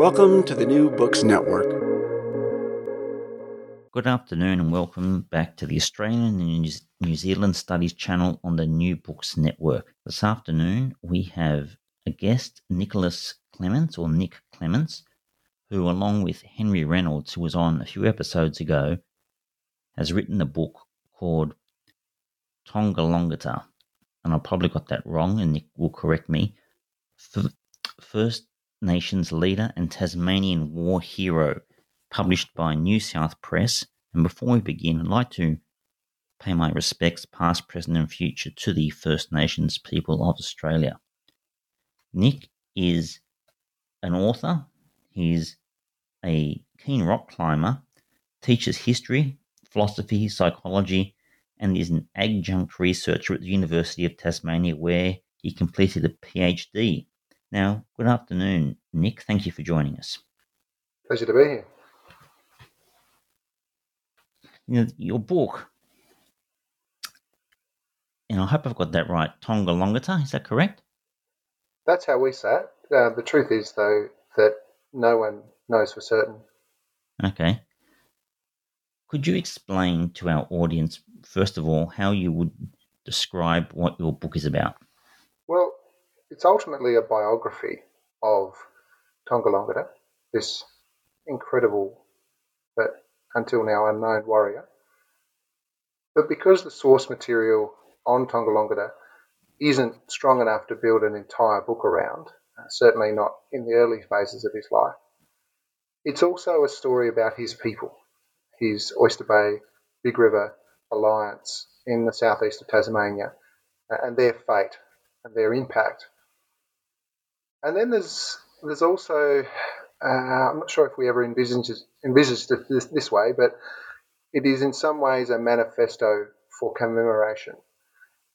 Welcome to the New Books Network. Good afternoon and welcome back to the Australian and New Zealand Studies channel on the New Books Network. This afternoon we have a guest, Nicholas Clements or Nick Clements, who, along with Henry Reynolds, who was on a few episodes ago, has written a book called Tongerlongeter. And I probably got that wrong, and Nick will correct me. First Nations leader and Tasmanian war hero published by New South Press. And before we begin, I'd like to pay my respects, past, present, and future, to the First Nations people of Australia. Nick is an author, he's a keen rock climber, teaches history, philosophy, psychology, and is an adjunct researcher at the University of Tasmania, where he completed a PhD. Now, good afternoon, Nick. Thank you for joining us. Pleasure to be here. you know, your book, and I hope I've got that right, Tongerlongeter, is that correct? That's how we say it. Uh, the truth is, though, that no one knows for certain. Okay. Could you explain to our audience, first of all, how you would describe what your book is about? Well, it's ultimately a biography of Tongerlongeter, this incredible but until now unknown warrior. But because the source material on Tongerlongeter isn't strong enough to build an entire book around, uh, certainly not in the early phases of his life, it's also a story about his people, his Oyster Bay, Big River Alliance in the southeast of Tasmania, uh, and their fate and their impact. And then there's there's also uh, I'm not sure if we ever envisaged, envisaged it this, this way, but it is in some ways a manifesto for commemoration.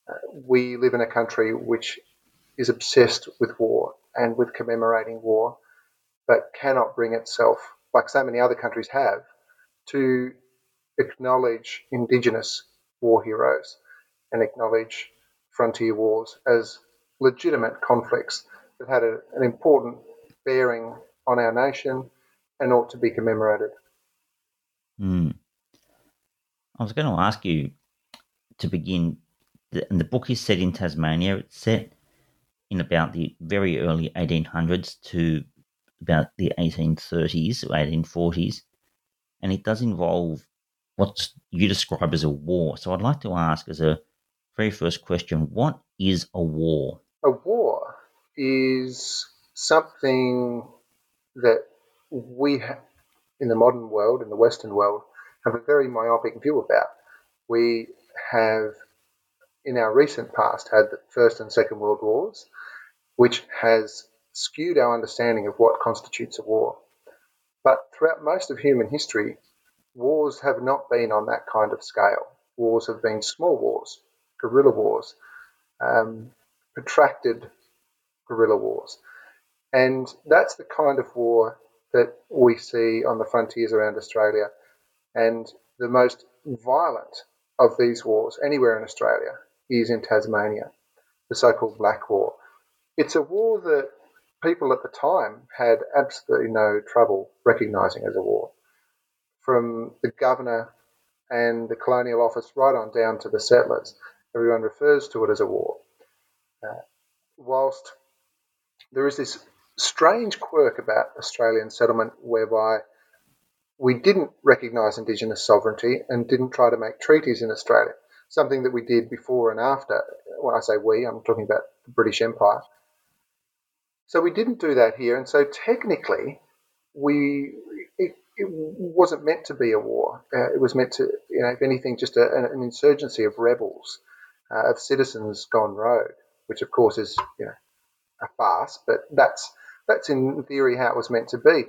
Uh, we live in a country which is obsessed with war and with commemorating war, but cannot bring itself, like so many other countries have, to acknowledge Indigenous war heroes and acknowledge frontier wars as legitimate conflicts that had a, an important bearing on our nation and ought to be commemorated. Hmm. I was going to ask you to begin, and the book is set in Tasmania. It's set in about the very early 1800s to about the 1830s or 1840s, and it does involve what you describe as a war. So I'd like to ask, as a very first question, what is a war? A war is something that we in the modern world, in the Western world, have a very myopic view about. We have, in our recent past, had the First and Second World Wars, which has skewed our understanding of what constitutes a war. But throughout most of human history, wars have not been on that kind of scale. Wars have been small wars, guerrilla wars, um, protracted guerrilla wars. And that's the kind of war that we see on the frontiers around Australia. And the most violent of these wars anywhere in Australia is in Tasmania, the so called Black War. It's a war that people at the time had absolutely no trouble recognising as a war. From the governor and the colonial office right on down to the settlers, everyone refers to it as a war. Uh, whilst there is this strange quirk about Australian settlement whereby we didn't recognise Indigenous sovereignty and didn't try to make treaties in Australia, something that we did before and after. When I say we, I'm talking about the British Empire. So we didn't do that here, and so technically, we it, it wasn't meant to be a war. Uh, it was meant to, you know, if anything, just a, an insurgency of rebels, uh, of citizens gone rogue, which of course is, you know, a farce. But that's that's in theory how it was meant to be.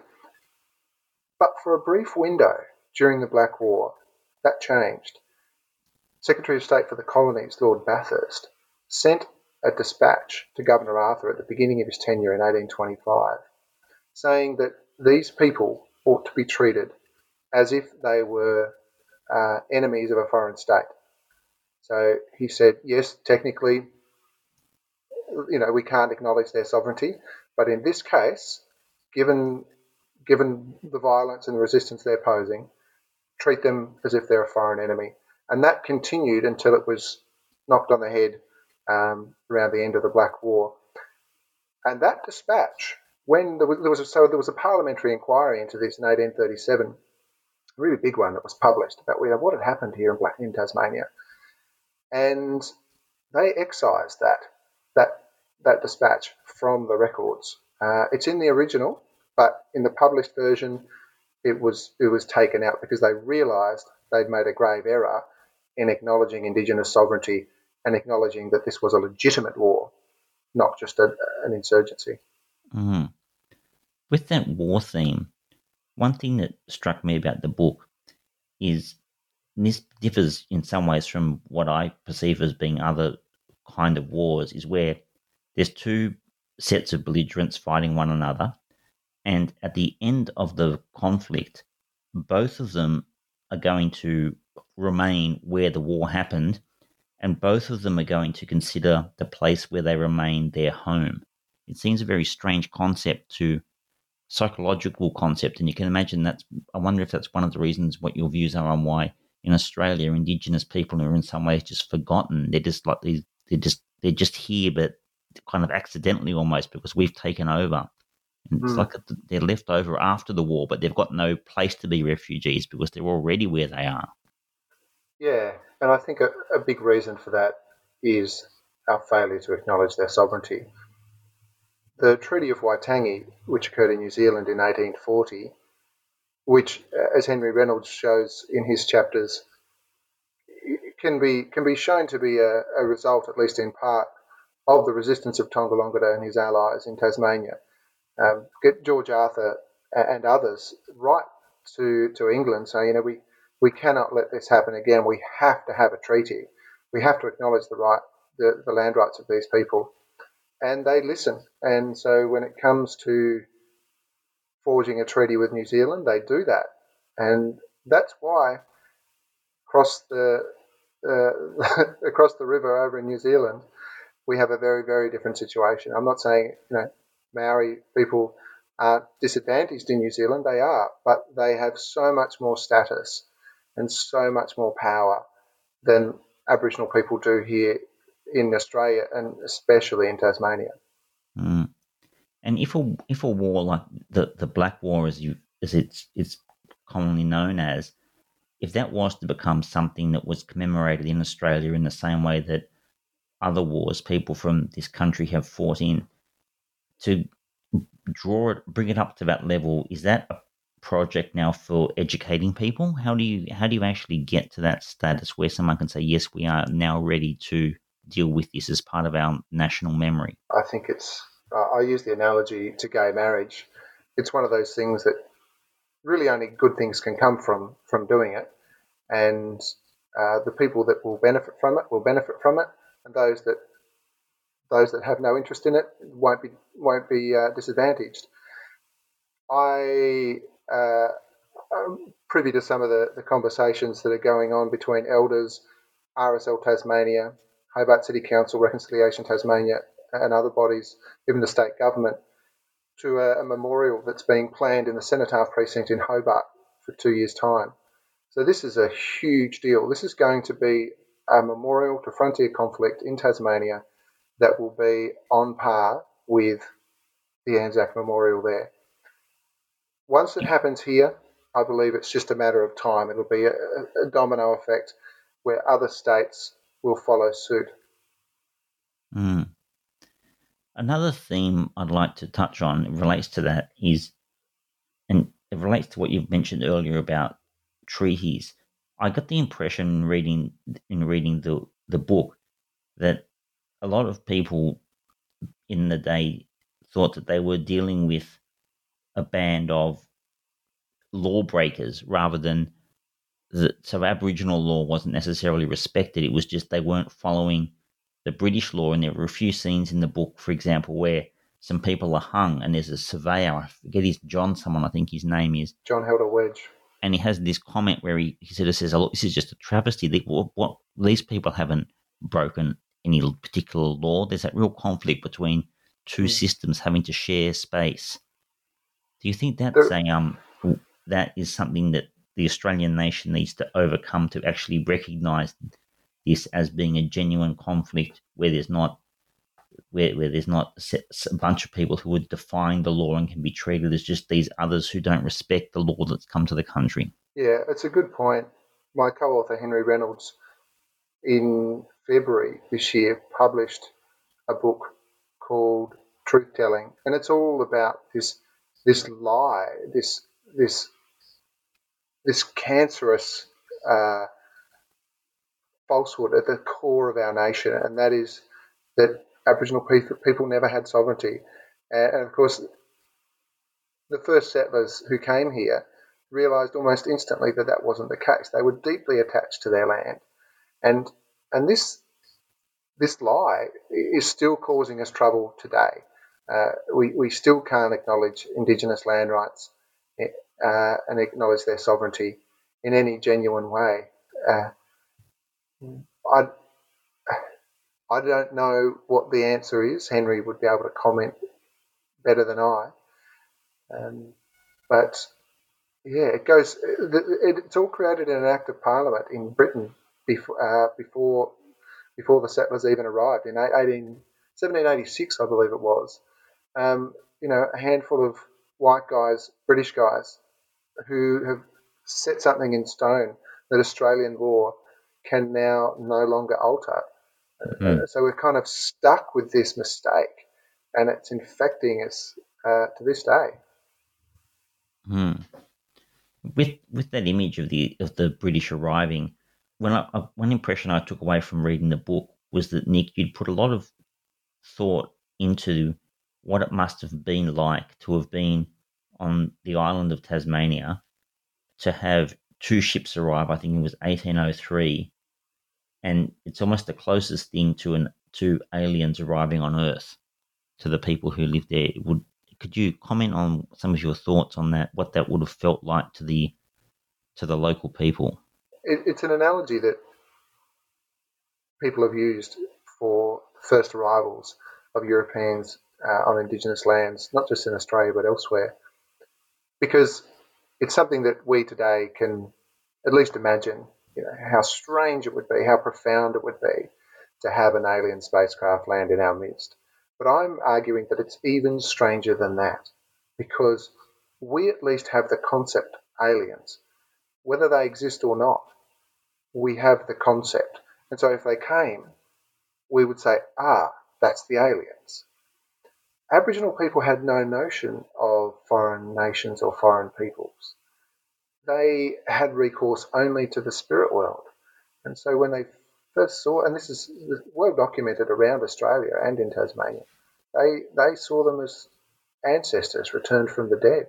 But for a brief window during the Black War, that changed. Secretary of State for the Colonies, Lord Bathurst, sent a dispatch to Governor Arthur at the beginning of his tenure in 1825, saying that these people ought to be treated as if they were uh, enemies of a foreign state. So he said, yes, technically, you know, we can't acknowledge their sovereignty, but in this case, given given the violence and the resistance they're posing, treat them as if they're a foreign enemy. And that continued until it was knocked on the head um, around the end of the Black War. And that dispatch, when there was, there was a, so there was a parliamentary inquiry into this in 1837, a really big one that was published about you know, what had happened here in, Black, in Tasmania, and they excised that that that dispatch from the records. Uh, it's in the original, but in the published version, it was it was taken out because they realised they'd made a grave error in acknowledging Indigenous sovereignty and acknowledging that this was a legitimate war, not just a, an insurgency. Mm. With that war theme, one thing that struck me about the book is this differs in some ways from what I perceive as being other kind of wars, is where there's two sets of belligerents fighting one another, and at the end of the conflict, both of them are going to remain where the war happened, and both of them are going to consider the place where they remain their home. It seems a very strange concept to psychological concept, and you can imagine that's. I wonder if that's one of the reasons what your views are on why in Australia Indigenous people are in some ways just forgotten. They're just like these. They're just they're just here, but kind of accidentally almost because we've taken over. And it's mm. like they're left over after the war, but they've got no place to be refugees because they're already where they are. Yeah, and I think a, a big reason for that is our failure to acknowledge their sovereignty. The Treaty of Waitangi, which occurred in New Zealand in 1840, which, uh, as Henry Reynolds shows in his chapters, can be can be shown to be a, a result, at least in part, of the resistance of Tongerlongeter and his allies in Tasmania um, get George Arthur and others right to, to England saying, you know, we, we cannot let this happen again. We have to have a treaty. We have to acknowledge the right, the, the land rights of these people. And they listen. And so when it comes to forging a treaty with New Zealand, they do that. And that's why across the uh, across the river over in New Zealand, we have a very very different situation. I'm not saying you know Maori people are disadvantaged in New Zealand. They are, but they have so much more status and so much more power than Aboriginal people do here in Australia and especially in Tasmania. Mm. And if a if a war like the the Black War, as you as it's it's commonly known as, if that was to become something that was commemorated in Australia in the same way that other wars people from this country have fought in, to draw it, bring it up to that level, is that a project now for educating people? How do you how do you actually get to that status where someone can say, yes, we are now ready to deal with this as part of our national memory? I think it's. I use the analogy to gay marriage. It's one of those things that really only good things can come from from doing it, and uh, the people that will benefit from it will benefit from it, and those that those that have no interest in it won't be won't be uh, disadvantaged. I uh, am privy to some of the, the conversations that are going on between elders, RSL Tasmania, Hobart City Council, Reconciliation Tasmania, and other bodies, even the state government, to a, a memorial that's being planned in the Cenotaph precinct in Hobart for two years' time. So this is a huge deal. This is going to be a memorial to frontier conflict in Tasmania that will be on par with the Anzac Memorial there. Once it happens here, I believe it's just a matter of time. It'll be a, a domino effect where other states will follow suit. Mm. Another theme I'd like to touch on relates to that is, and it relates to what you've mentioned earlier about treaties. I got the impression in reading in reading the the book that a lot of people in the day thought that they were dealing with a band of lawbreakers rather than the, so Aboriginal law wasn't necessarily respected. It was just they weren't following the British law, and there were a few scenes in the book, for example, where some people are hung, and there's a surveyor. I forget his John, someone I think his name is. John Helder Wedge, and he has this comment where he, he sort of says, "Oh, look, this is just a travesty. What, what these people haven't broken any particular law. There's that real conflict between two mm. systems having to share space. Do you think that's there, a um that is something that the Australian nation needs to overcome to actually recognise this as being a genuine conflict where there's not where, where there's not a bunch of people who would define the law and can be treated as just these others who don't respect the law that's come to the country. Yeah, it's a good point. My co-author Henry Reynolds in February this year published a book called Truth Telling, and it's all about this this lie, this this this cancerous uh, falsehood at the core of our nation, and that is that Aboriginal people, never had sovereignty. And, and of course, the first settlers who came here realised almost instantly that that wasn't the case. They were deeply attached to their land, and and this this lie is still causing us trouble today. Uh, we, we still can't acknowledge Indigenous land rights uh, and acknowledge their sovereignty in any genuine way. Uh, I, I don't know what the answer is. Henry would be able to comment better than I. Um, but yeah, it goes. It's all created in an act of parliament in Britain before uh, before before the settlers even arrived in 18, 1786, I believe it was. Um, you know, a handful of white guys, British guys, who have set something in stone that Australian law can now no longer alter. Uh, so we're kind of stuck with this mistake, and it's infecting us uh, to this day. Hmm. With with that image of the of the British arriving, when I, one impression I took away from reading the book was that Nick, you'd put a lot of thought into what it must have been like to have been on the island of Tasmania to have two ships arrive. I think it was 1803, and it's almost the closest thing to an to aliens arriving on Earth to the people who live there. Would could you comment on some of your thoughts on that? What that would have felt like to the to the local people? It, it's an analogy that people have used for first arrivals of Europeans uh, on Indigenous lands, not just in Australia but elsewhere, because it's something that we today can at least imagine. You know how strange it would be, how profound it would be to have an alien spacecraft land in our midst. But I'm arguing that it's even stranger than that, because we at least have the concept aliens, whether they exist or not. We have the concept, and so if they came, we would say, ah, that's the aliens. Aboriginal people had no notion of foreign nations or foreign peoples. They had recourse only to the spirit world. And so when they first saw, and this is well documented around Australia and in Tasmania, they, they saw them as ancestors returned from the dead.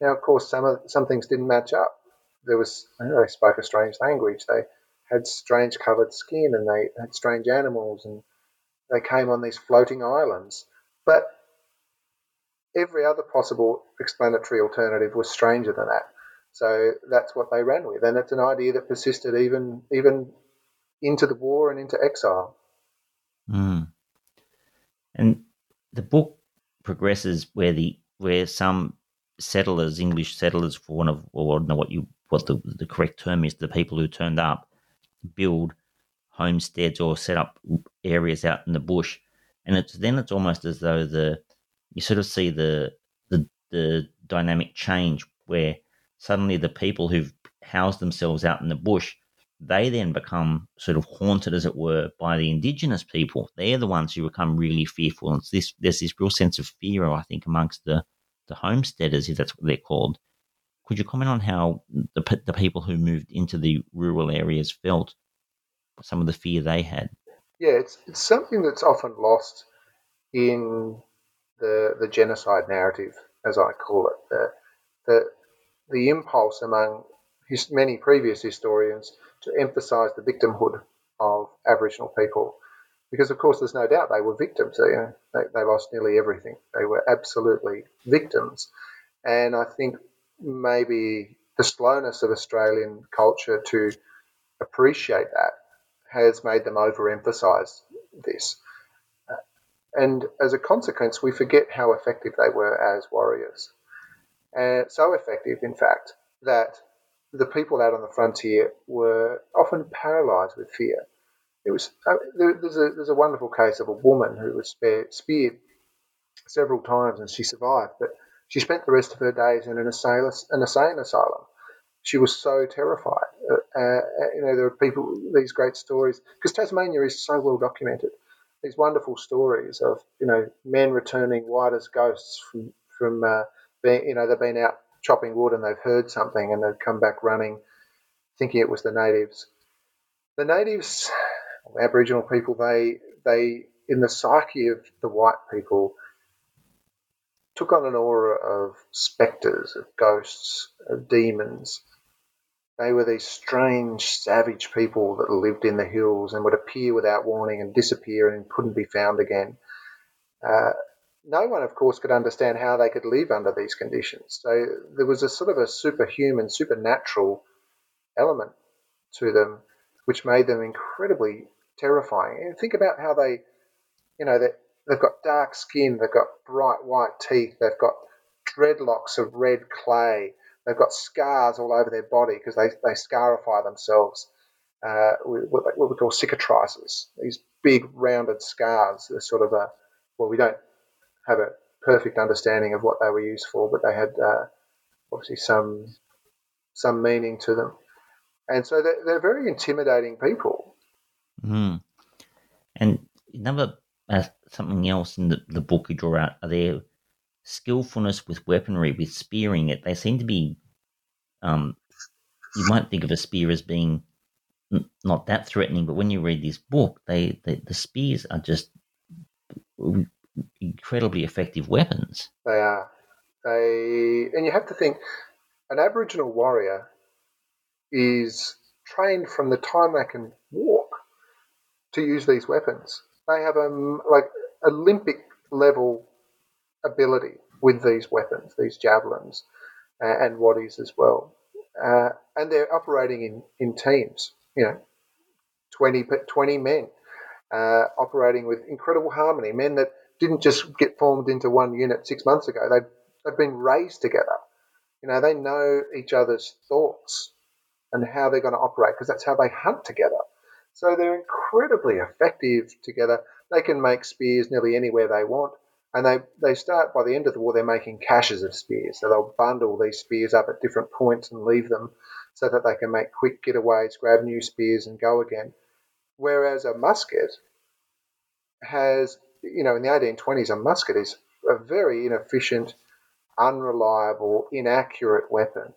Now, of course, some, of, some things didn't match up. There was, know, they spoke a strange language. They had strange coloured skin and they had strange animals and they came on these floating islands. But every other possible explanatory alternative was stranger than that. So that's what they ran with, and it's an idea that persisted even even into the war and into exile. Mm. And the book progresses where the where some settlers, English settlers, for one of or I don't know what you what the, the correct term is, the people who turned up, build homesteads or set up areas out in the bush, and it's then it's almost as though the you sort of see the the the dynamic change where suddenly the people who've housed themselves out in the bush they then become sort of haunted, as it were, by the indigenous people. They're the ones who become really fearful. And this, there's this real sense of fear, I think, amongst the, the homesteaders, if that's what they're called. Could you comment on how the, the people who moved into the rural areas felt, some of the fear they had? Yeah, it's, it's something that's often lost in the, the genocide narrative, as I call it. The, the, the impulse among his, many previous historians to emphasise the victimhood of Aboriginal people. Because, of course, there's no doubt they were victims. You know, they, they lost nearly everything. They were absolutely victims. And I think maybe the slowness of Australian culture to appreciate that has made them overemphasise this. Uh, and as a consequence, we forget how effective they were as warriors. And so effective, in fact, that the people out on the frontier were often paralysed with fear. It was uh, there, there's a there's a wonderful case of a woman who was speared several times and she survived, but she spent the rest of her days in an insane, an insane asylum. She was so terrified. Uh, uh, you know, there are people these great stories because Tasmania is so well documented. These wonderful stories of you know men returning white as ghosts from from being you know they've been out chopping wood and they've heard something and they've come back running, thinking it was the natives. The natives, Aboriginal people, they they in the psyche of the white people took on an aura of spectres, of ghosts, of demons. They were these strange, savage people that lived in the hills and would appear without warning and disappear and couldn't be found again. Uh, no one, of course, could understand how they could live under these conditions. So there was a sort of a superhuman, supernatural element to them, which made them incredibly terrifying. And think about how they, you know, they, they've got dark skin, they've got bright white teeth, they've got dreadlocks of red clay, they've got scars all over their body because they, they scarify themselves. Uh, what, what we call cicatrices, these big rounded scars. They're sort of a, well, we don't have a perfect understanding of what they were used for, but they had uh, obviously some some meaning to them, and so they're, they're very intimidating people. Mm. And another uh, something else in the, the book you draw out are their skillfulness with weaponry, with spearing it. They seem to be, um, you might think of a spear as being not that threatening, but when you read this book, they, they the spears are just incredibly effective weapons. They are. They and you have to think an Aboriginal warrior is trained from the time they can walk to use these weapons. They have a like Olympic level ability with these weapons, these javelins uh, and waddies as well. Uh, and they're operating in, in teams, you know, 20, 20 men uh, operating with incredible harmony, men that didn't just get formed into one unit six months ago. They've, they've been raised together. You know, they know each other's thoughts and how they're going to operate because that's how they hunt together. So they're incredibly effective together. They can make spears nearly anywhere they want. And they, they start by the end of the war, they're making caches of spears. So they'll bundle these spears up at different points and leave them so that they can make quick getaways, grab new spears, and go again. Whereas a musket has you know, in the 1820s, a musket is a very inefficient, unreliable, inaccurate weapon.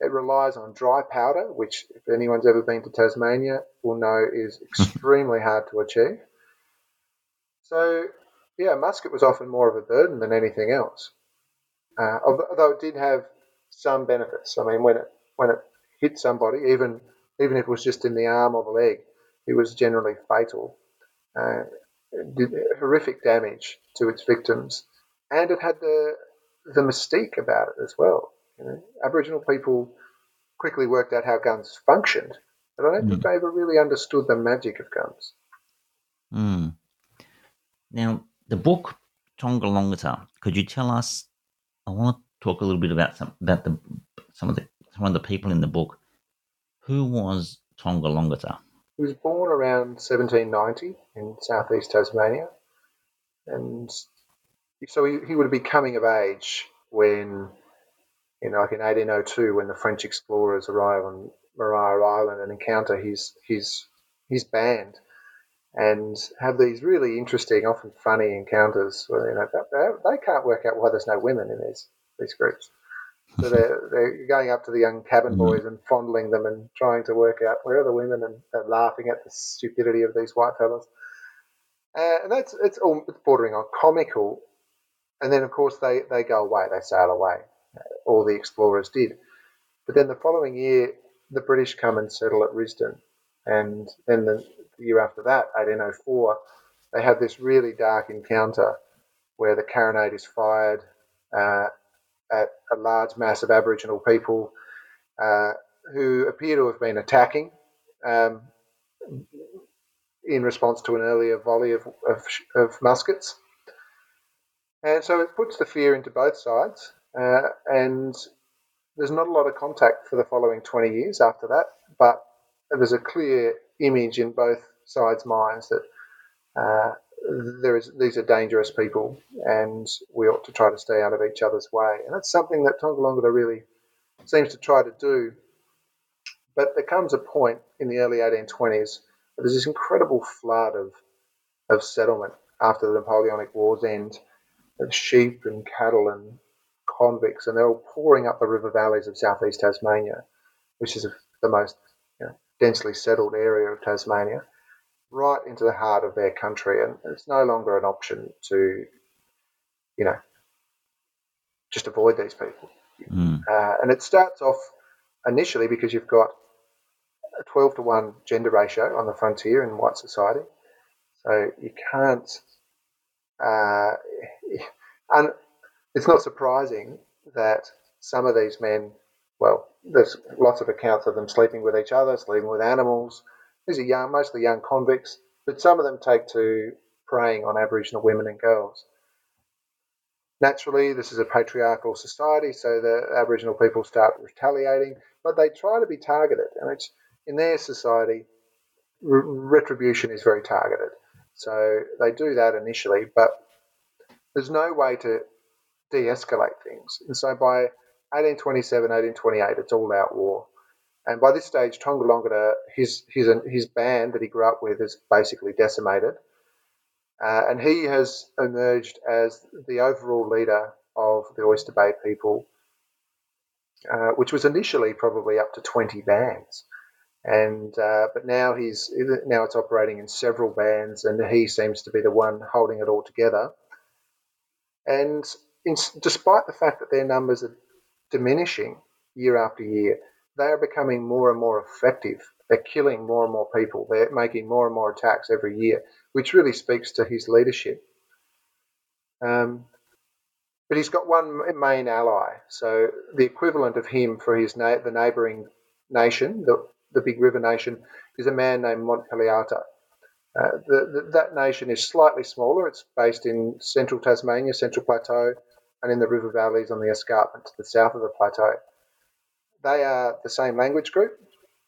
It relies on dry powder, which, if anyone's ever been to Tasmania, will know is extremely hard to achieve. So, yeah, a musket was often more of a burden than anything else. Uh, although it did have some benefits. I mean, when it when it hit somebody, even even if it was just in the arm or the leg, it was generally fatal. Uh, did horrific damage to its victims, and it had the the mystique about it as well. You know, Aboriginal people quickly worked out how guns functioned, but I don't mm. think they ever really understood the magic of guns. Mm. Now, the book Tongerlongeter. could you tell us? I want to talk a little bit about some about the some of the some of the people in the book. Who was Tonga he was born around 1790 in southeast Tasmania, and so he, he would be coming of age when, you know, like in 1802, when the French explorers arrive on Maria Island and encounter his his his band, and have these really interesting, often funny encounters. Where, you know, they, they can't work out why there's no women in these these groups. So they're, they're going up to the young cabin boys and fondling them and trying to work out where are the women and they're laughing at the stupidity of these white fellas. Uh, and that's it's all it's bordering on comical. And then of course they, they go away, they sail away. All the explorers did. But then the following year, the British come and settle at Risdon. And then the, the year after that, 1804, they have this really dark encounter where the carronade is fired. Uh, at a large mass of Aboriginal people uh, who appear to have been attacking um, in response to an earlier volley of, of, of, muskets. And so it puts the fear into both sides, uh, and there's not a lot of contact for the following 20 years after that, but there's a clear image in both sides' minds that uh, there is these are dangerous people, and we ought to try to stay out of each other's way. And that's something that Tonga really seems to try to do. But there comes a point in the early 1820s where there's this incredible flood of of settlement after the Napoleonic Wars end, of sheep and cattle and convicts, and they're all pouring up the river valleys of southeast Tasmania, which is the most you know, densely settled area of Tasmania right into the heart of their country, and it's no longer an option to, you know, just avoid these people. Mm. Uh, and it starts off initially because you've got a 12 to 1 gender ratio on the frontier in white society. So you can't, uh, and it's not surprising that some of these men, well, there's lots of accounts of them sleeping with each other, sleeping with animals, these are young, mostly young convicts, but some of them take to preying on Aboriginal women and girls. Naturally, this is a patriarchal society, so the Aboriginal people start retaliating, but they try to be targeted. And it's in their society, retribution is very targeted. So they do that initially, but there's no way to de escalate things. And so by 1827, 1828, it's all out war. And by this stage, Tongerlongeter, his, his, his band that he grew up with is basically decimated. Uh, and he has emerged as the overall leader of the Oyster Bay people, uh, which was initially probably up to 20 bands. And uh, but now he's now it's operating in several bands, and he seems to be the one holding it all together. And in, despite the fact that their numbers are diminishing year after year, they are becoming more and more effective. They're killing more and more people. They're making more and more attacks every year, which really speaks to his leadership. Um, but he's got one main ally. So the equivalent of him for his na- the neighbouring nation, the, the big river nation, is a man named Montpeliata. Uh, the, the, that nation is slightly smaller. It's based in central Tasmania, Central Plateau, and in the river valleys on the escarpment to the south of the plateau they are the same language group,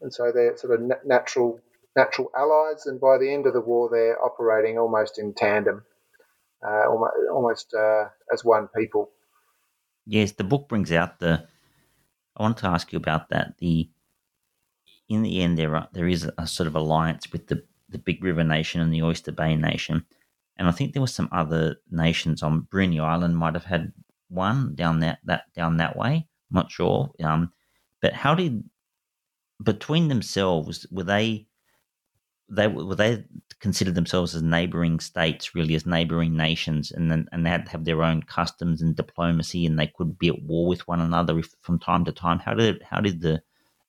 and so they're sort of natural natural allies. And by the end of the war, they're operating almost in tandem, uh, almost, uh, as one people. Yes, the book brings out the. I want to ask you about that. The in the end, there are, there is a sort of alliance with the the Big River Nation and the Oyster Bay Nation, and I think there were some other nations on Bruny Island might have had one down that that down that way. I'm not sure. Um, but how did between themselves were they they were they consider themselves as neighboring states, really as neighboring nations, and then and they had to have their own customs and diplomacy, and they could be at war with one another if, from time to time. How did how did the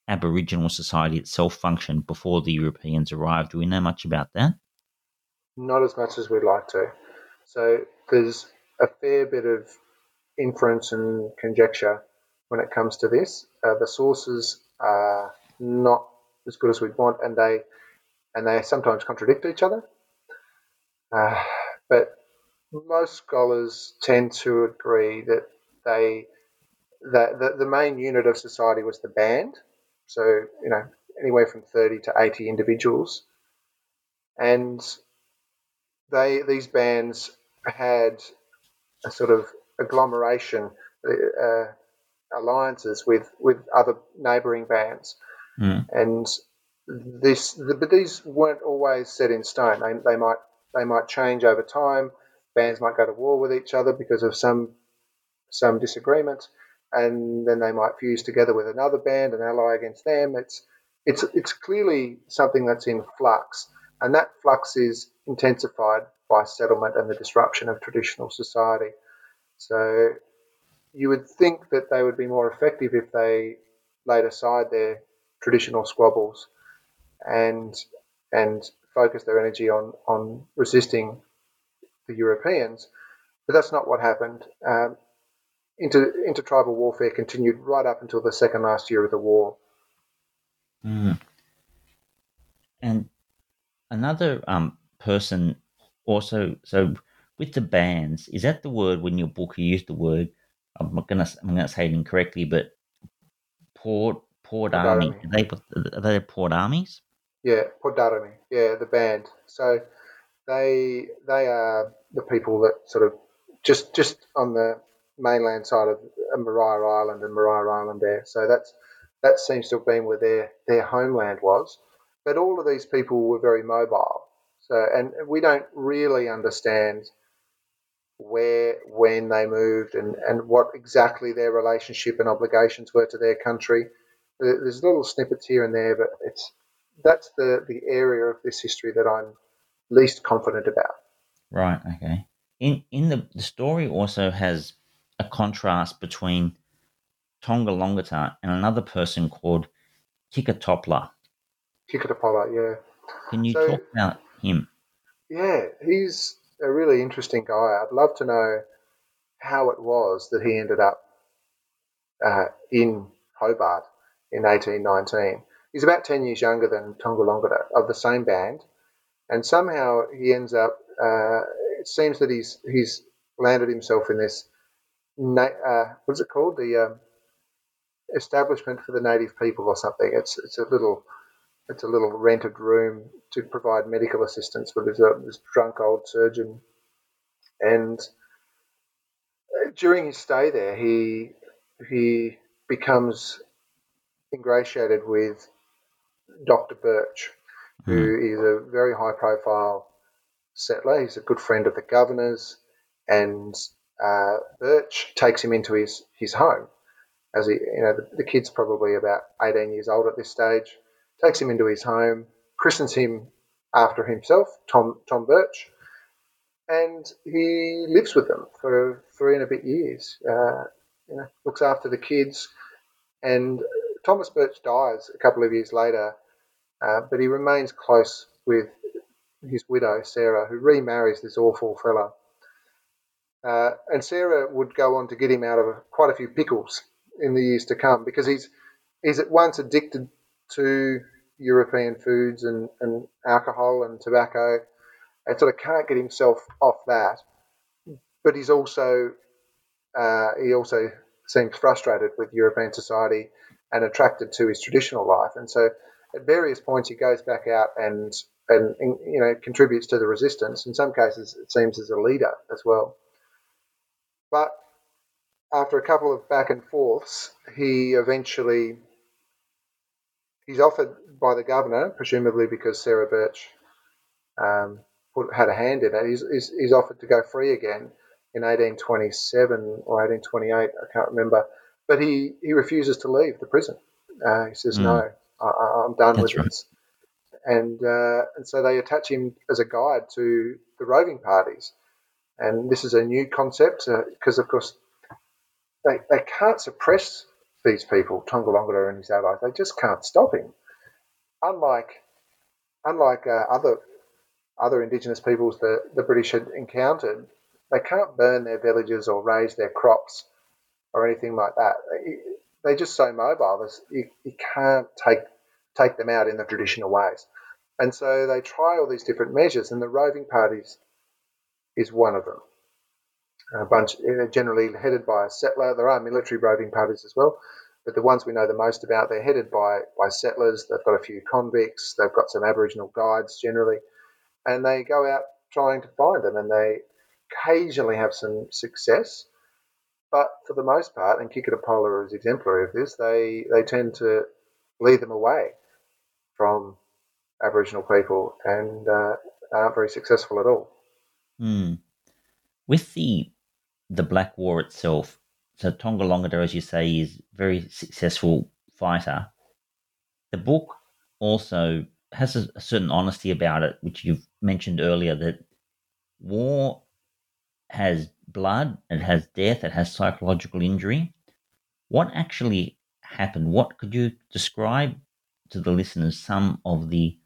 Aboriginal society itself function before the Europeans arrived? Do we know much about that? Not as much as we'd like to. So there's a fair bit of inference and conjecture when it comes to this. Uh, the sources are not as good as we'd want, and they and they sometimes contradict each other. Uh, but most scholars tend to agree that they that the, the main unit of society was the band. So you know anywhere from thirty to eighty individuals, and they these bands had a sort of agglomeration, uh, alliances with, with other neighbouring bands. Mm. And this, the, but these weren't always set in stone. They, they might they might change over time. Bands might go to war with each other because of some some disagreement, and then they might fuse together with another band and ally against them. It's it's it's clearly something that's in flux, and that flux is intensified by settlement and the disruption of traditional society. So you would think that they would be more effective if they laid aside their traditional squabbles and and focus their energy on on resisting the Europeans. But that's not what happened. Um, inter, intertribal warfare continued right up until the second last year of the war. Mm. And another um, person also, so with the bands, is that the word when your book you used the word? I'm not gonna I'm gonna say it incorrectly, but port port, port army. army. Are they are they port armies? Yeah, Podarami. Yeah, the band. So they they are the people that sort of just just on the mainland side of Maria Island and Maria Island there. So that's that seems to have been where their their homeland was. But all of these people were very mobile. So and we don't really understand where when they moved and, and what exactly their relationship and obligations were to their country. There's little snippets here and there, but it's that's the, the area of this history that I'm least confident about. Right, okay. In in the the story also has a contrast between Tongerlongeter and another person called Kickerterpoller. Kickerterpoller, yeah. Can you so, talk about him? Yeah, he's a really interesting guy. I'd love to know how it was that he ended up uh, in Hobart in 1819. He's about 10 years younger than Tongerlongeter of the same band, and somehow he ends up. Uh, it seems that he's he's landed himself in this uh, what's it called? The um, establishment for the native people or something. It's it's a little it's a little rented room to provide medical assistance for this, uh, this drunk old surgeon. And uh, during his stay there, he he becomes ingratiated with Dr. Birch, who mm. is a very high profile settler. He's a good friend of the governor's, and uh, Birch takes him into his, his home. As he, you know, the, the kid's probably about 18 years old at this stage, takes him into his home, christens him after himself, Tom, Tom Birch, and he lives with them for three and a bit years. Uh, you know, looks after the kids, and Thomas Birch dies a couple of years later, uh, but he remains close with his widow Sarah, who remarries this awful fella. Uh, and Sarah would go on to get him out of quite a few pickles in the years to come because he's he's at once addicted to European foods and, and alcohol and tobacco and sort of can't get himself off that. But he's also uh, he also seems frustrated with European society and attracted to his traditional life. And so at various points he goes back out and and, and you know contributes to the resistance. In some cases, it seems as a leader as well. But after a couple of back and forths, he eventually he's offered by the governor, presumably because Sarah Birch um, put, had a hand in it. He's, he's, he's, offered to go free again in 1827 or 1828, I can't remember. But he, he refuses to leave the prison. Uh, he says, mm. "No, I, am done That's with right. this." And uh, and so they attach him as a guide to the roving parties. And this is a new concept because, uh, of course, they, they can't suppress these people, Tongerlongeter and his allies. They just can't stop him. Unlike unlike uh, other other indigenous peoples that the British had encountered, they can't burn their villages or raise their crops or anything like that. They're just so mobile. You, you can't take take them out in the traditional ways. And so they try all these different measures, and the roving parties is one of them. A bunch, generally headed by a settler. There are military roving parties as well, but the ones we know the most about, they're headed by, by settlers. They've got a few convicts. They've got some Aboriginal guides generally, and they go out trying to find them. And they occasionally have some success, but for the most part, and Kickerterpoller is exemplary of this, they, they tend to lead them away from Aboriginal people and uh, aren't very successful at all. Hmm. With the the Black War itself, so Tongerlongeter, as you say, is very successful fighter. The book also has a, a certain honesty about it, which you've mentioned earlier, that war has blood, it has death, it has psychological injury. What actually happened? What could you describe to the listeners some of the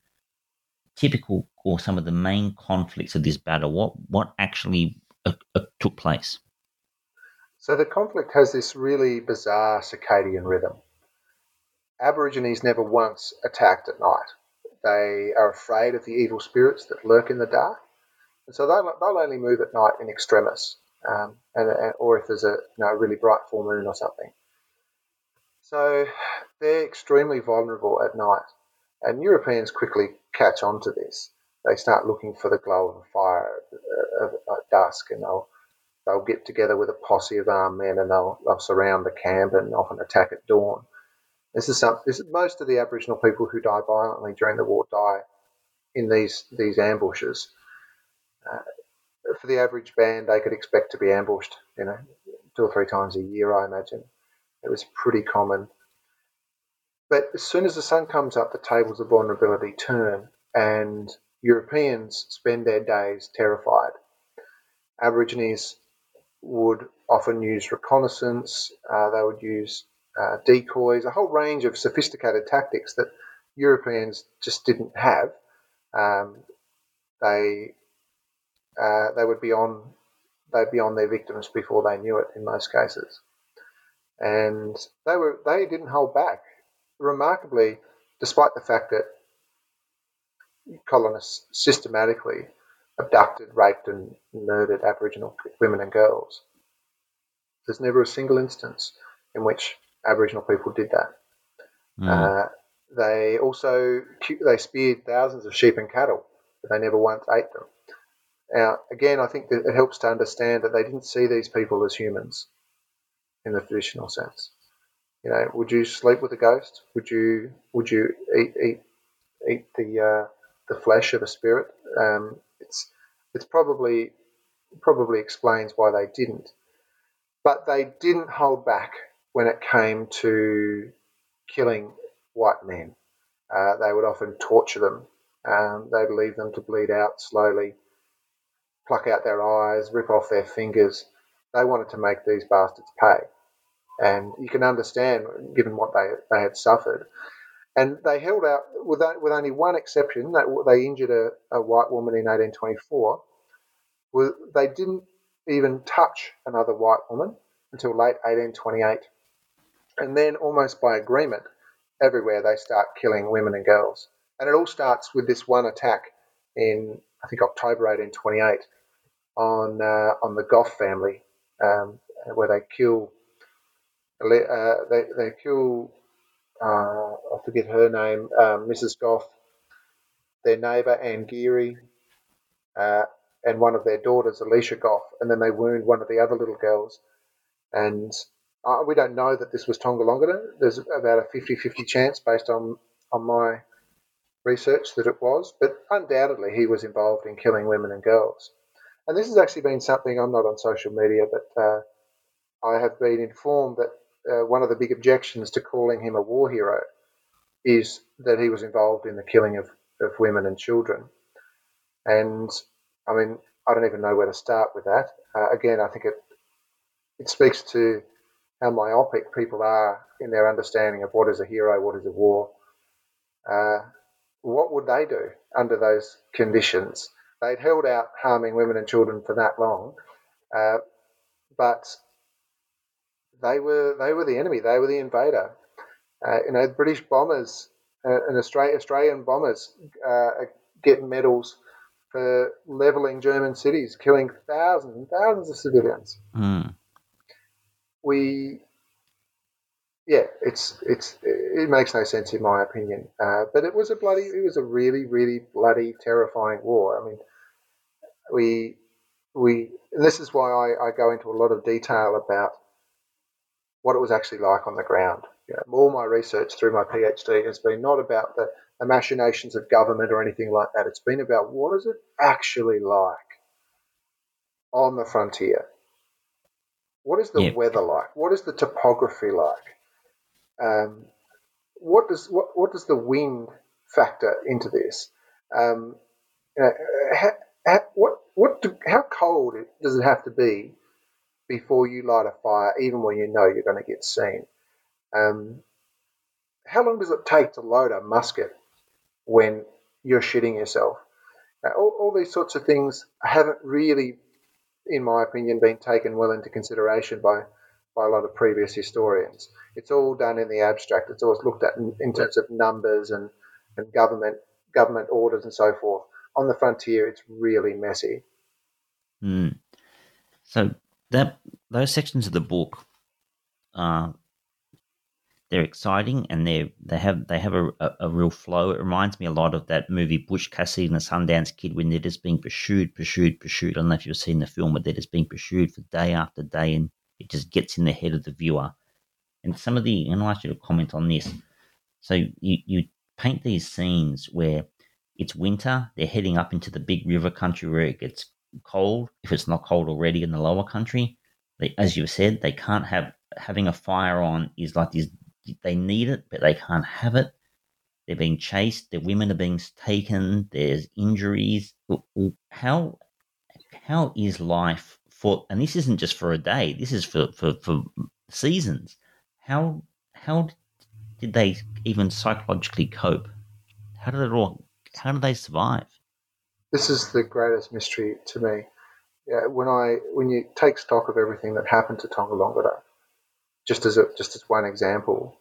typical or some of the main conflicts of this battle? What what actually uh, uh, took place? So the conflict has this really bizarre circadian rhythm. Aborigines never once attacked at night. They are afraid of the evil spirits that lurk in the dark, and so they'll, they'll only move at night in extremis, um, and, and, or if there's a you know, really bright full moon or something. So they're extremely vulnerable at night, and Europeans quickly catch on to this. They start looking for the glow of a fire at dusk, and they'll they'll get together with a posse of armed men and they'll, they'll surround the camp and often attack at dawn. This is some. This is, most of the Aboriginal people who die violently during the war die in these these ambushes. Uh, for the average band, they could expect to be ambushed, you know, two or three times a year, I imagine. It was pretty common. But as soon as the sun comes up, the tables of vulnerability turn, and Europeans spend their days terrified. Aborigines would often use reconnaissance, uh, they would use uh, decoys, a whole range of sophisticated tactics that Europeans just didn't have. Um, they uh, they would be on they'd be on their victims before they knew it in most cases, and they were they didn't hold back. Remarkably, despite the fact that colonists systematically abducted, raped, and murdered Aboriginal women and girls. There's never a single instance in which Aboriginal people did that. Mm. Uh, they also they speared thousands of sheep and cattle, but they never once ate them. Now, again, I think that it helps to understand that they didn't see these people as humans in the traditional sense. You know, would you sleep with a ghost? Would you would you eat eat eat the uh, the flesh of a spirit? Um, it's it's probably probably explains why they didn't. But they didn't hold back when it came to killing white men. Uh, they would often torture them. Um, they'd leave them to bleed out slowly, pluck out their eyes, rip off their fingers. They wanted to make these bastards pay. And you can understand, given what they, they had suffered. And they held out, with, with only one exception, that they injured a, a white woman in 1824. They didn't even touch another white woman until late 1828. And then, almost by agreement, everywhere they start killing women and girls. And it all starts with this one attack in, I think, October 1828 on, uh, on the Gough family, um, where they kill, uh, they, they kill uh, I forget her name, um, Mrs. Gough, their neighbour Anne Geary, uh, and one of their daughters, Alicia Gough, and then they wound one of the other little girls. And uh, we don't know that this was Tongerlongeter. There's about a 50-50 chance based on, on my research that it was, but undoubtedly he was involved in killing women and girls. And this has actually been something I'm not on social media, but uh, I have been informed that uh, one of the big objections to calling him a war hero is that he was involved in the killing of, of women and children. And I mean, I don't even know where to start with that. Uh, again, I think it it speaks to how myopic people are in their understanding of what is a hero, what is a war. Uh, what would they do under those conditions? They'd held out harming women and children for that long, uh, but they were they were the enemy. They were the invader. Uh, you know, British bombers uh, and Australian Australian bombers uh, get medals for leveling German cities, killing thousands and thousands of civilians. Mm. We, yeah, it's it's it makes no sense in my opinion. Uh, but it was a bloody, it was a really really bloody, terrifying war. I mean, we we, and this is why I, I go into a lot of detail about what it was actually like on the ground. You know, all my research through my PhD has been not about the, the machinations of government or anything like that. It's been about what is it actually like on the frontier? What is the Yeah. weather like? What is the topography like? Um, what does what, what does the wind factor into this? Um, you know, ha, what what do, how cold does it have to be before you light a fire, even when you know you're going to get seen? Um, how long does it take to load a musket when you're shitting yourself? Uh, all, all these sorts of things haven't really, in my opinion, been taken well into consideration by, by a lot of previous historians. It's all done in the abstract. It's always looked at in, in terms of numbers and, and government government orders and so forth. On the frontier, it's really messy. Mm. So that those sections of the book are they're exciting and they they have they have a, a, a real flow. It reminds me a lot of that movie Butch Cassidy and the Sundance Kid when they're just being pursued, pursued, pursued. I don't know if you've seen the film, but they're just being pursued for day after day, and it just gets in the head of the viewer. And some of the, and ask you to comment on this. So you you paint these scenes where it's winter, they're heading up into the big river country where it gets cold, if it's not cold already in the lower country. They, as you said, they can't have having a fire on is like this. They need it, but they can't have it. They're being chased. Their women are being taken. There's injuries. How how is life for? And this isn't just for a day. This is for for, for seasons. How how did they even psychologically cope? How did it all? How did they survive? This is the greatest mystery to me. Yeah, when I when you take stock of everything that happened to Tonga just as a, just as one example,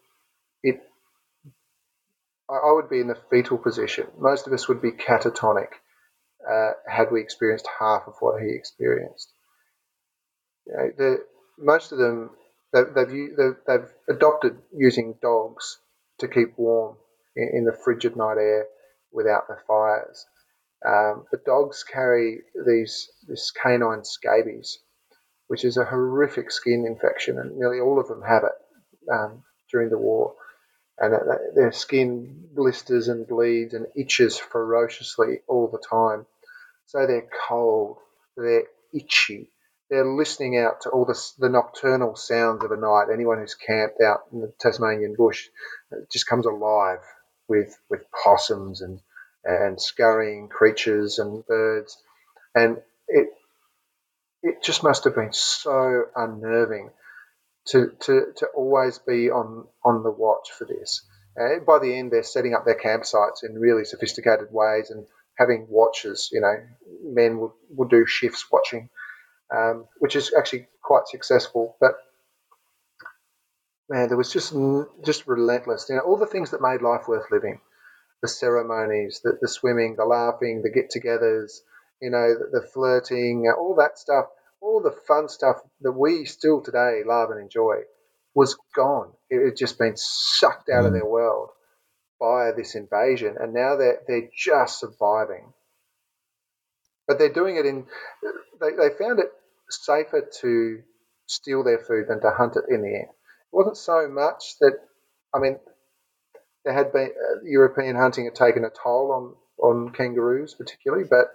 it I, I would be in the fetal position. Most of us would be catatonic uh, had we experienced half of what he experienced. You know, the, most of them they've, they've, they've, they've adopted using dogs to keep warm in, in the frigid night air without the fires. Um, but dogs carry these this canine scabies, which is a horrific skin infection, and nearly all of them have it um, during the war. And their skin blisters and bleeds and itches ferociously all the time. So they're cold, they're itchy, they're listening out to all the, the nocturnal sounds of a night. Anyone who's camped out in the Tasmanian bush just comes alive with with possums and and scurrying creatures and birds, and it it just must have been so unnerving to to, to always be on on the watch for this. And by the end, they're setting up their campsites in really sophisticated ways and having watches. You know, men would, would do shifts watching, um, which is actually quite successful. But man, there was just just relentless. You know, all the things that made life worth living the ceremonies, the, the swimming, the laughing, the get togethers, you know, the, the, flirting, all that stuff, all the fun stuff that we still today love and enjoy was gone. It had just been sucked out mm. of their world by this invasion. And now they're, they're just surviving. But they're doing it in, they, they found it safer to steal their food than to hunt it in the end. It wasn't so much that, I mean, there had been uh, European hunting had taken a toll on on kangaroos particularly, but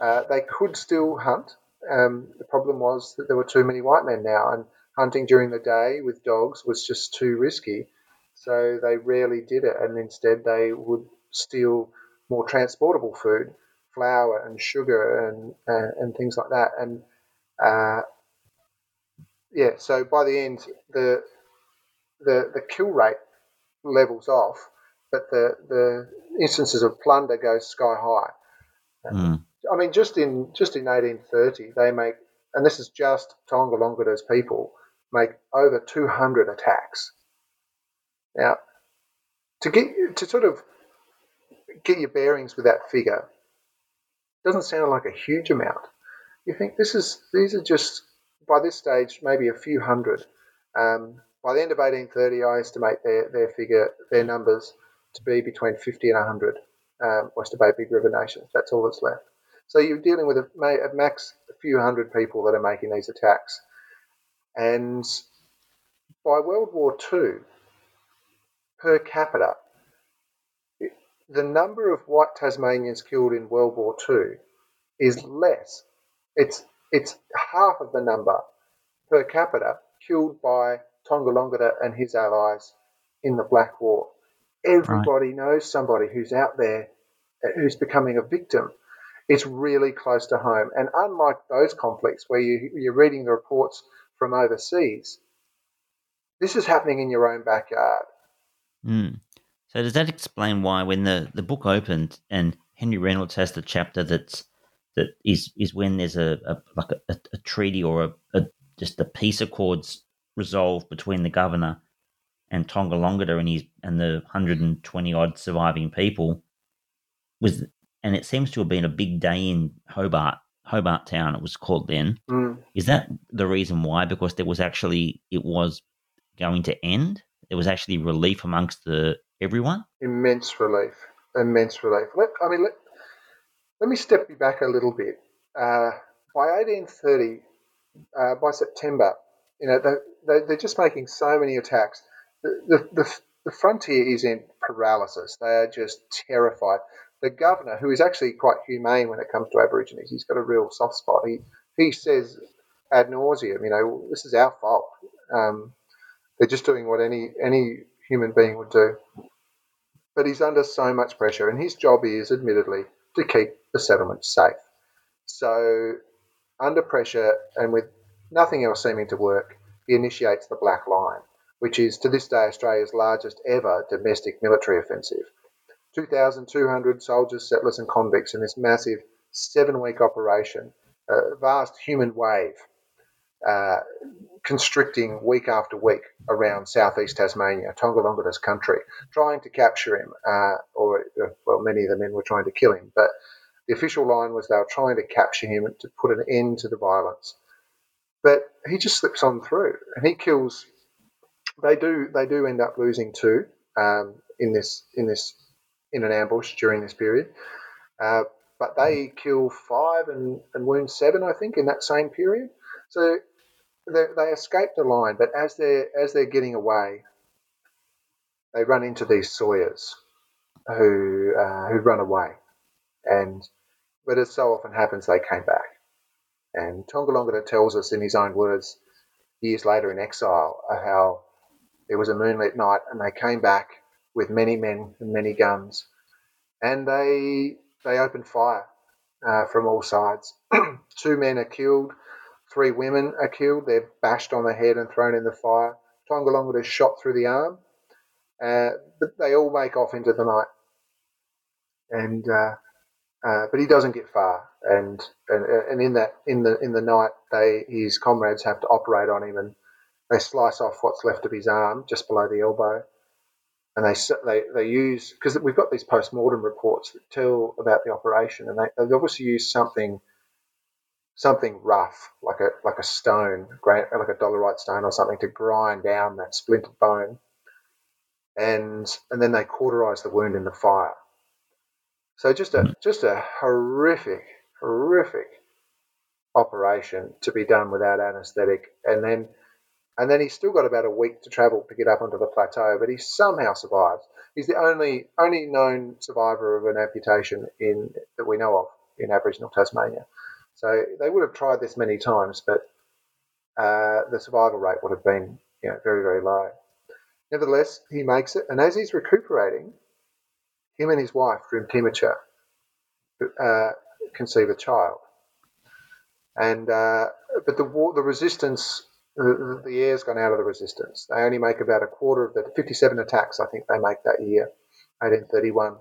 uh, they could still hunt. Um, the problem was that there were too many white men now, and hunting during the day with dogs was just too risky. So they rarely did it, and instead they would steal more transportable food, flour and sugar and uh, and things like that. And uh, yeah, so by the end, the the the kill rate levels off, but the, the instances of plunder go sky high. Mm. I mean, just in just in 1830, they make, and this is just Tongerlongeter's people make over 200 attacks. Now, to get to sort of get your bearings with that figure, doesn't sound like a huge amount. You think this is these are just by this stage maybe a few hundred. Um, by the end of 1830, I estimate their, their figure, their numbers to be between 50 and 100 um, Oyster Bay Big River nations. That's all that's left. So you're dealing with a, a max few hundred people that are making these attacks. And by World War II, per capita, the number of white Tasmanians killed in World War II is less. It's it's half of the number per capita killed by Tongerlongeter and his allies in the Black War. Everybody right. knows somebody who's out there who's becoming a victim. It's really close to home. And unlike those conflicts where you, you're reading the reports from overseas, this is happening in your own backyard. Mm. So does that explain why when the, the book opened and Henry Reynolds has the chapter that's that is is when there's a, a like a, a, treaty or a, a just the peace accords resolved between the governor and Tongerlongeter and his and the 120 odd surviving people was and it seems to have been a big day in Hobart Hobart town it was called then. Mm. is that the reason why? Because there was actually it was going to end? There was actually relief amongst the everyone? Immense relief. Immense relief. Let, I mean let, let me step you back a little bit. Uh, by 1830 uh, by September you know they, they, they're just making so many attacks the, the, the frontier is in paralysis. They are just terrified. The governor, who is actually quite humane when it comes to Aborigines, he's got a real soft spot. He, he says ad nauseum, you know, this is our fault. Um, they're just doing what any, any human being would do. But he's under so much pressure, and his job is, admittedly, to keep the settlement safe. So, under pressure and with nothing else seeming to work, he initiates the Black Line which is to this day Australia's largest ever domestic military offensive. 2,200 soldiers, settlers, and convicts in this massive seven week operation, a vast human wave uh, constricting week after week around southeast Tasmania, Tongerlongeter's country, trying to capture him, uh, or, uh, well, many of the men were trying to kill him, but the official line was they were trying to capture him to put an end to the violence. But he just slips on through and he kills they do they do end up losing two um, in this in this in an ambush during this period. Uh, but they kill five and, and wound seven, I think, in that same period. So they, escape the line, but as they're as they're getting away, they run into these sawyers who uh, who run away, and but as so often happens, they came back. And Tongerlongeter tells us in his own words, years later in exile, how it was a moonlit night, and they came back with many men and many guns, and they they opened fire uh, from all sides. Two men are killed, three women are killed. They're bashed on the head and thrown in the fire. Tongerlongeter is shot through the arm, uh, but they all make off into the night, and uh, uh, but he doesn't get far. And, and and in that in the in the night, they his comrades have to operate on him and they slice off what's left of his arm just below the elbow, and they they they use because we've got these post mortem reports that tell about the operation, and they, they obviously use something something rough like a like a stone, like a dolerite stone or something, to grind down that splintered bone, and and then they cauterize the wound in the fire. So just a just a horrific, horrific operation to be done without anaesthetic, and then and then he's still got about a week to travel to get up onto the plateau, but he somehow survives. He's the only only known survivor of an amputation in that we know of in Aboriginal Tasmania. So they would have tried this many times, but uh, the survival rate would have been you know, very very low. Nevertheless, he makes it, and as he's recuperating, him and his wife, Drim Timicha, uh, conceive a child. And uh, but the war, the resistance the, the air's gone out of the resistance. They only make about a quarter of the 57 attacks, I think they make that year, 1831.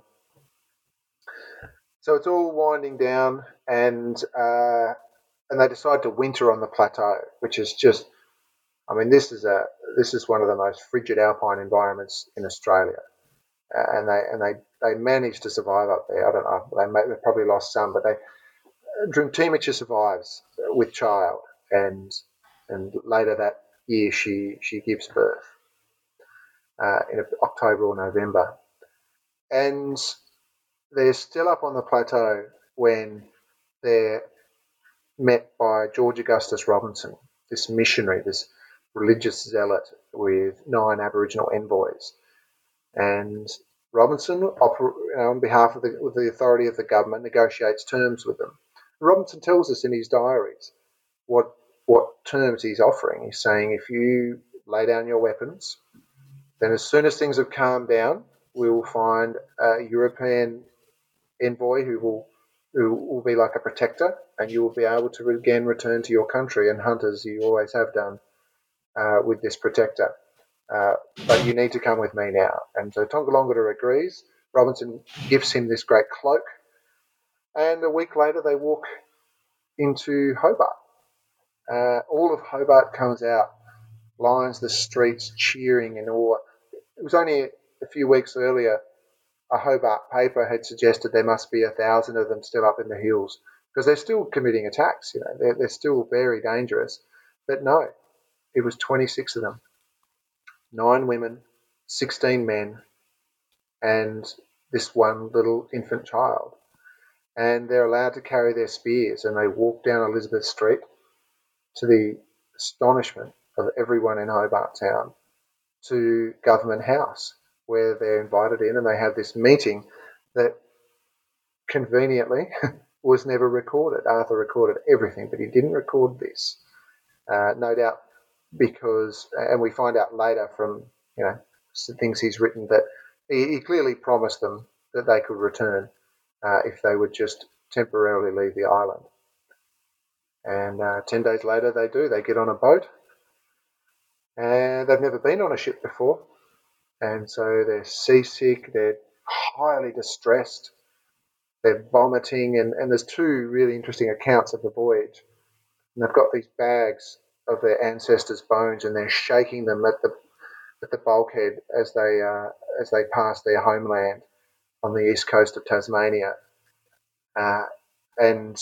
So it's all winding down, and uh, and they decide to winter on the plateau, which is just, I mean, this is a this is one of the most frigid alpine environments in Australia, and they and they they managed to survive up there. I don't know, they may, they probably lost some, but they Timicha survives with child, and and later that year she she gives birth uh, in October or November, and they're still up on the plateau when they're met by George Augustus Robinson, this missionary, this religious zealot with nine Aboriginal envoys. And Robinson, on behalf of the, the authority of the government, negotiates terms with them. Robinson tells us in his diaries what what terms he's offering. He's saying if you lay down your weapons, then as soon as things have calmed down, we will find a European envoy who will who will be like a protector, and you will be able to again return to your country and hunt as you always have done uh, with this protector. Uh, but you need to come with me now. And so Tongerlongeter agrees. Robinson gives him this great cloak, and a week later they walk into Hobart. Uh, all of Hobart comes out, lines the streets cheering in awe. It was only a few weeks earlier a Hobart paper had suggested there must be a thousand of them still up in the hills because they're still committing attacks. You know, they're, they're still very dangerous. But no, it was 26 of them nine women, 16 men, and this one little infant child. And they're allowed to carry their spears and they walk down Elizabeth Street to the astonishment of everyone in Hobart Town to Government House, where they're invited in and they have this meeting that conveniently was never recorded. Arthur recorded everything, but he didn't record this. Uh, no doubt because, and we find out later from you know things he's written that he, he clearly promised them that they could return uh, if they would just temporarily leave the island. And uh, 10 days later, they do. They get on a boat. And they've never been on a ship before. And so they're seasick, they're highly distressed, they're vomiting. And, and there's two really interesting accounts of the voyage. And they've got these bags of their ancestors' bones and they're shaking them at the at the bulkhead as they uh, as they pass their homeland on the east coast of Tasmania, uh, and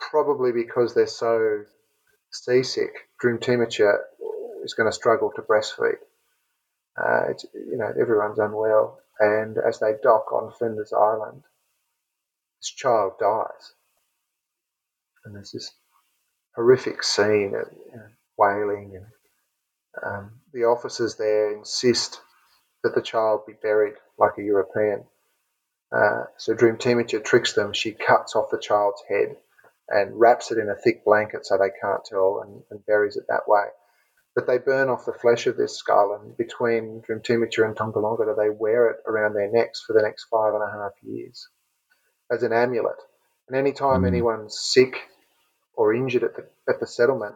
probably because they're so seasick, Drumtimacha is going to struggle to breastfeed. Uh, you know, everyone's unwell, and as they dock on Flinders Island, this child dies, and there's this horrific scene of you know, wailing, and um, the officers there insist that the child be buried like a European. Uh, so Drumtimacha tricks them. She cuts off the child's head and wraps it in a thick blanket so they can't tell and, and buries it that way. But they burn off the flesh of this skull, and between Dream Drumtimacha and Tongerlongeter, they wear it around their necks for the next five and a half years as an amulet. And anytime mm. anyone's sick or injured at the, at the settlement,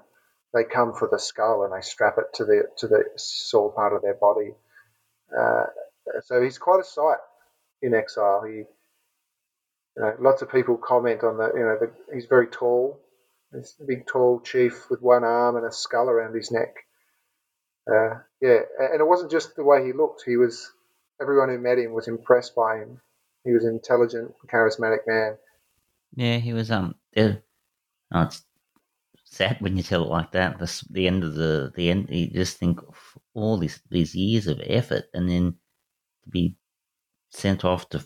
they come for the skull and they strap it to the to the sore part of their body. Uh, so he's quite a sight in exile. He you know, lots of people comment on the, you know, the, he's very tall. He's a big, tall chief with one arm and a skull around his neck. Uh, yeah, and it wasn't just the way he looked. He was, everyone who met him was impressed by him. He was an intelligent, charismatic man. Yeah, he was, um. Oh, it's sad when you tell it like that. The, the end of the, the end, you just think of all these, these years of effort and then to be sent off to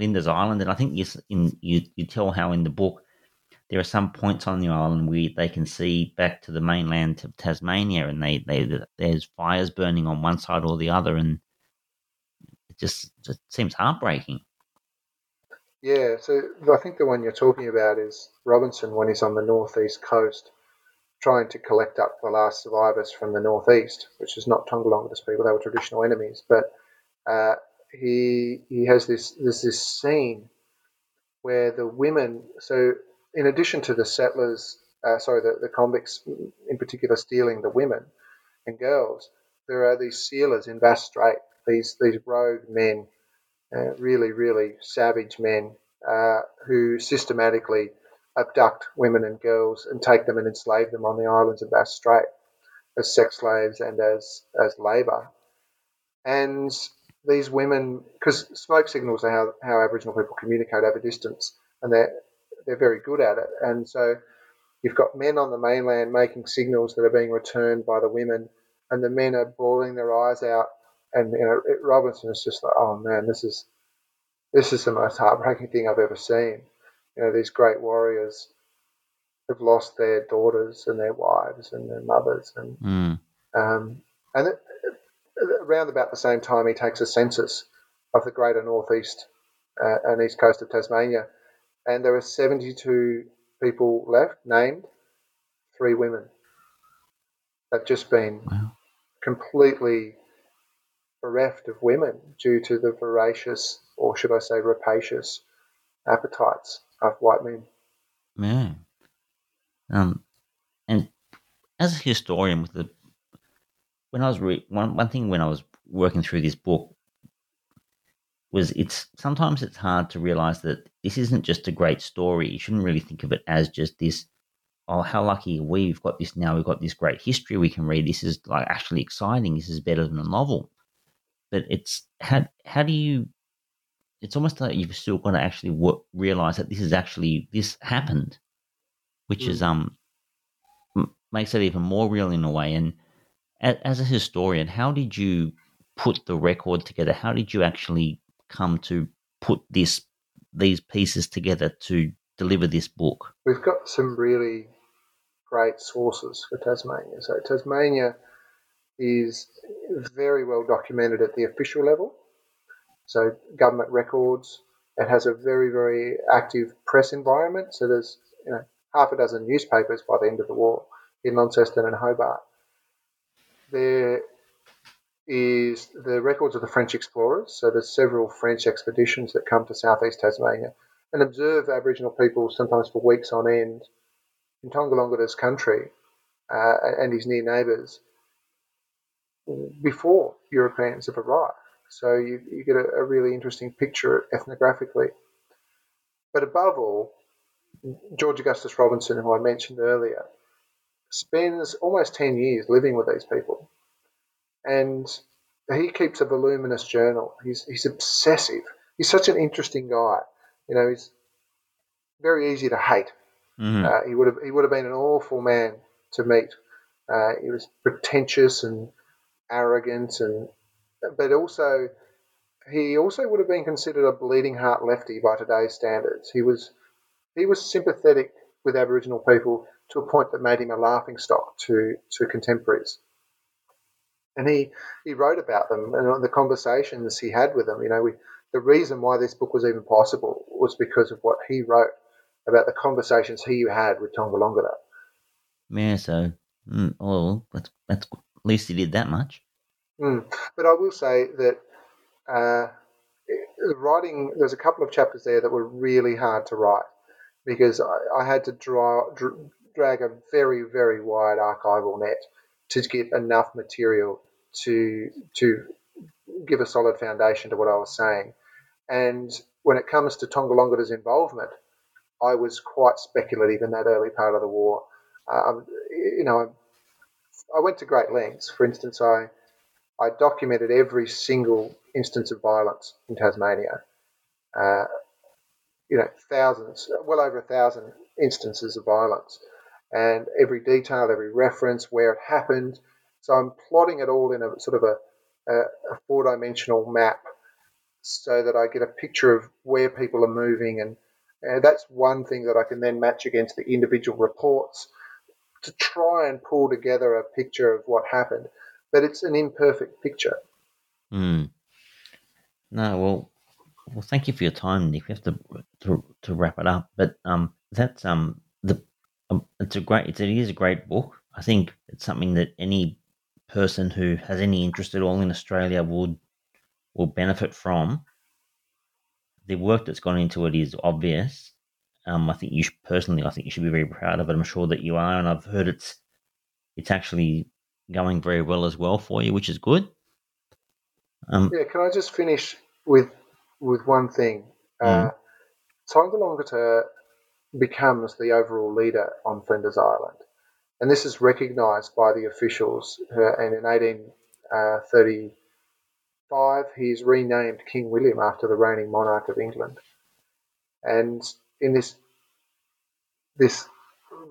Flinders Island, and I think you in you you tell how in the book there are some points on the island where they can see back to the mainland of Tasmania, and they, they there's fires burning on one side or the other, and it just it seems heartbreaking. Yeah, so I think the one you're talking about is Robinson when he's on the northeast coast, trying to collect up the last survivors from the northeast, which is not Tongerlongeter's people; they were traditional enemies, but. Uh, he he has this there's this scene where the women so in addition to the settlers uh, sorry the, the convicts in particular stealing the women and girls there are these sealers in Bass Strait these these rogue men uh, really really savage men uh, who systematically abduct women and girls and take them and enslave them on the islands of Bass Strait as sex slaves and as as labour and these women, because smoke signals are how, how Aboriginal people communicate over distance, and they're they're very good at it. And so you've got men on the mainland making signals that are being returned by the women, and the men are bawling their eyes out. And you know, Robinson is just like, oh man, this is this is the most heartbreaking thing I've ever seen. You know, these great warriors have lost their daughters and their wives and their mothers, and Mm. um, and it, around about the same time, he takes a census of the greater northeast uh, and east coast of Tasmania, and there are 72 people left named, three women. They've just been Wow. completely bereft of women due to the voracious, or should I say, rapacious appetites of white men. Yeah. Um, and as a historian, with the when I was re- one one thing when I was working through this book was it's sometimes it's hard to realize that this isn't just a great story. You shouldn't really think of it as just this. Oh, how lucky we've got this now. We've got this great history we can read. This is like actually exciting. This is better than a novel. But it's how how do you? It's almost like you've still got to actually realize that this is actually this happened, which is um m- makes it even more real in a way. And a- as a historian, how did you put the record together? How did you actually come to put this these pieces together to deliver this book? We've got some really great sources for Tasmania. So Tasmania is very well documented at the official level. So government records. It has a very, very active press environment. So there's you know half a dozen newspapers by the end of the war in Launceston and Hobart. There is the records of the French explorers. So there's several French expeditions that come to southeast Tasmania and observe Aboriginal people sometimes for weeks on end in Tongerlongeter's country uh, and his near neighbours before Europeans have arrived. So you, you get a, a really interesting picture ethnographically. But above all, George Augustus Robinson, who I mentioned earlier, spends almost 10 years living with these people. And he keeps a voluminous journal. He's, he's obsessive. He's such an interesting guy. You know, he's very easy to hate. Mm-hmm. Uh, he would have he would have been an awful man to meet. Uh, he was pretentious and arrogant, and but also he also would have been considered a bleeding heart lefty by today's standards. He was he was sympathetic with Aboriginal people to a point that made him a laughing stock to to contemporaries. And he he wrote about them and the conversations he had with them. You know, we, the reason why this book was even possible was because of what he wrote about the conversations he had with Tongerlongeter. Yeah, so mm, well, that's that's at least he did that much. Mm. But I will say that uh, writing, there's a couple of chapters there that were really hard to write because I, I had to draw, dr- drag a very, very wide archival net to get enough material to to give a solid foundation to what I was saying. And when it comes to Tongerlongeter's involvement, I was quite speculative in that early part of the war. Um, you know, I went to great lengths. For instance, I I documented every single instance of violence in Tasmania. Uh, you know, thousands, well over a thousand instances of violence, and every detail, every reference, where it happened. So I'm plotting it all in a sort of a, a, a four-dimensional map, so that I get a picture of where people are moving, and uh, that's one thing that I can then match against the individual reports to try and pull together a picture of what happened. But it's an imperfect picture. Mm. No, well, well, thank you for your time, Nick. We have to to, to wrap it up, but um, that's um the um, it's a great it's, it is a great book. I think it's something that any person who has any interest at all in Australia would will benefit from. The work that's gone into it is obvious. Um, I think you should, personally, I think you should be very proud of it. I'm sure that you are, and I've heard it's it's actually going very well as well for you, which is good. Um, Yeah, can I just finish with with one thing? Uh, Tongerlongeter becomes the overall leader on Flinders Island, and this is recognised by the officials. Uh, and in 1835, he's renamed King William after the reigning monarch of England. And in this this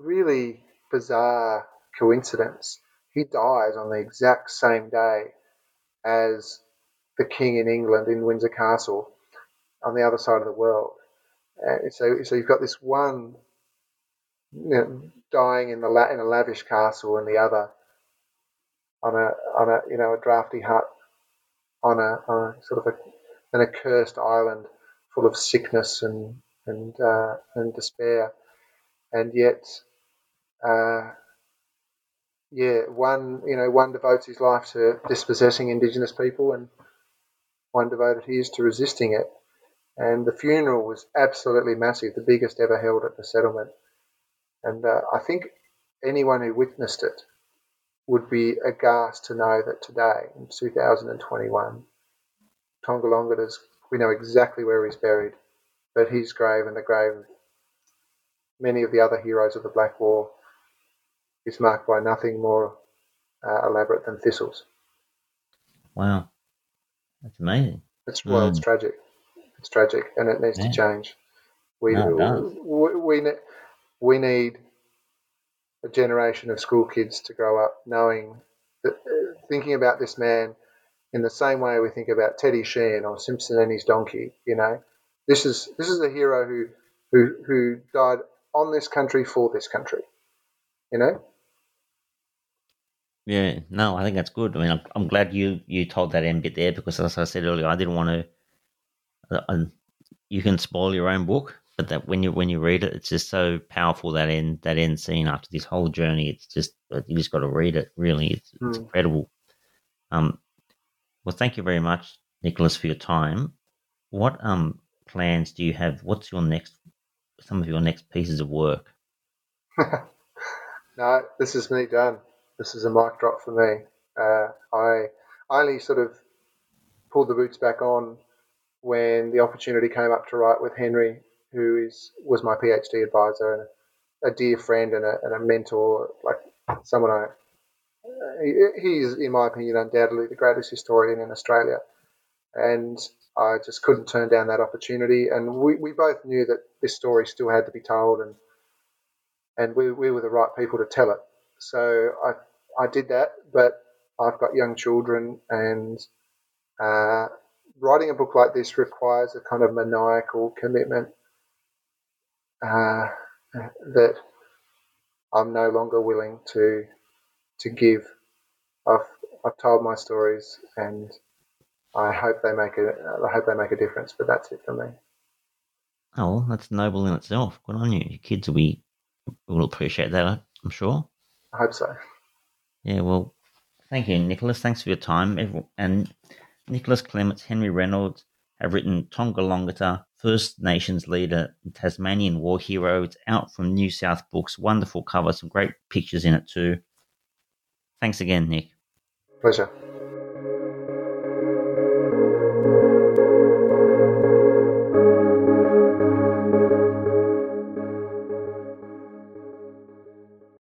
really bizarre coincidence, he dies on the exact same day as the king in England in Windsor Castle on the other side of the world. Uh, so, so you've got this one you know, dying in the la- in a lavish castle, and the other on a on a you know a drafty hut on a, on a sort of a, an accursed island full of sickness and and uh, and despair, and yet, uh, yeah, one you know one devotes his life to dispossessing Indigenous people, and one devoted his to resisting it. And the funeral was absolutely massive, the biggest ever held at the settlement. And uh, I think anyone who witnessed it would be aghast to know that today, in 2021, Tongerlongeter's, we know exactly where he's buried, but his grave and the grave of many of the other heroes of the Black War is marked by nothing more uh, elaborate than thistles. Wow. That's amazing. It's well, it's Mm. tragic. It's tragic, and it needs Yeah. to change. We, No, we we we need a generation of school kids to grow up knowing that, uh, thinking about this man in the same way we think about Teddy Sheean or Simpson and his donkey. You know, this is this is a hero who who who died on this country for this country. You know, Yeah, no, I think that's good. I mean, I'm, I'm glad you you told that end bit there because, as I said earlier, I didn't want to. Uh, uh, you can spoil your own book, but that when you when you read it, it's just so powerful that end that end scene after this whole journey. It's just uh, you just got to read it. Really, it's, it's Mm. incredible. Um, well, thank you very much, Nicholas, for your time. What um plans do you have? What's your next? Some of your next pieces of work. no, this is me done. This is a mic drop for me. Uh, I I only sort of pulled the boots back on when the opportunity came up to write with Henry, who is was my PhD advisor and a, a dear friend and a, and a mentor, like someone I. He, he is, in my opinion, undoubtedly the greatest historian in Australia, and I just couldn't turn down that opportunity. And we, we both knew that this story still had to be told, and and we, we were the right people to tell it. So I I did that, but I've got young children, and uh, writing a book like this requires a kind of maniacal commitment uh, that I'm no longer willing to to give. I've I've told my stories, and I hope they make a I hope they make a difference. But that's it for me. Oh, well, that's noble in itself. Good on you. Your kids will be will appreciate that. I'm sure. I hope so. Yeah, well, thank you, Nicholas. Thanks for your time. And Nicholas Clements, Henry Reynolds have written Tongerlongeter, First Nations leader, Tasmanian war hero. It's out from NewSouth Books. Wonderful cover, some great pictures in it too. Thanks again, Nick. Pleasure.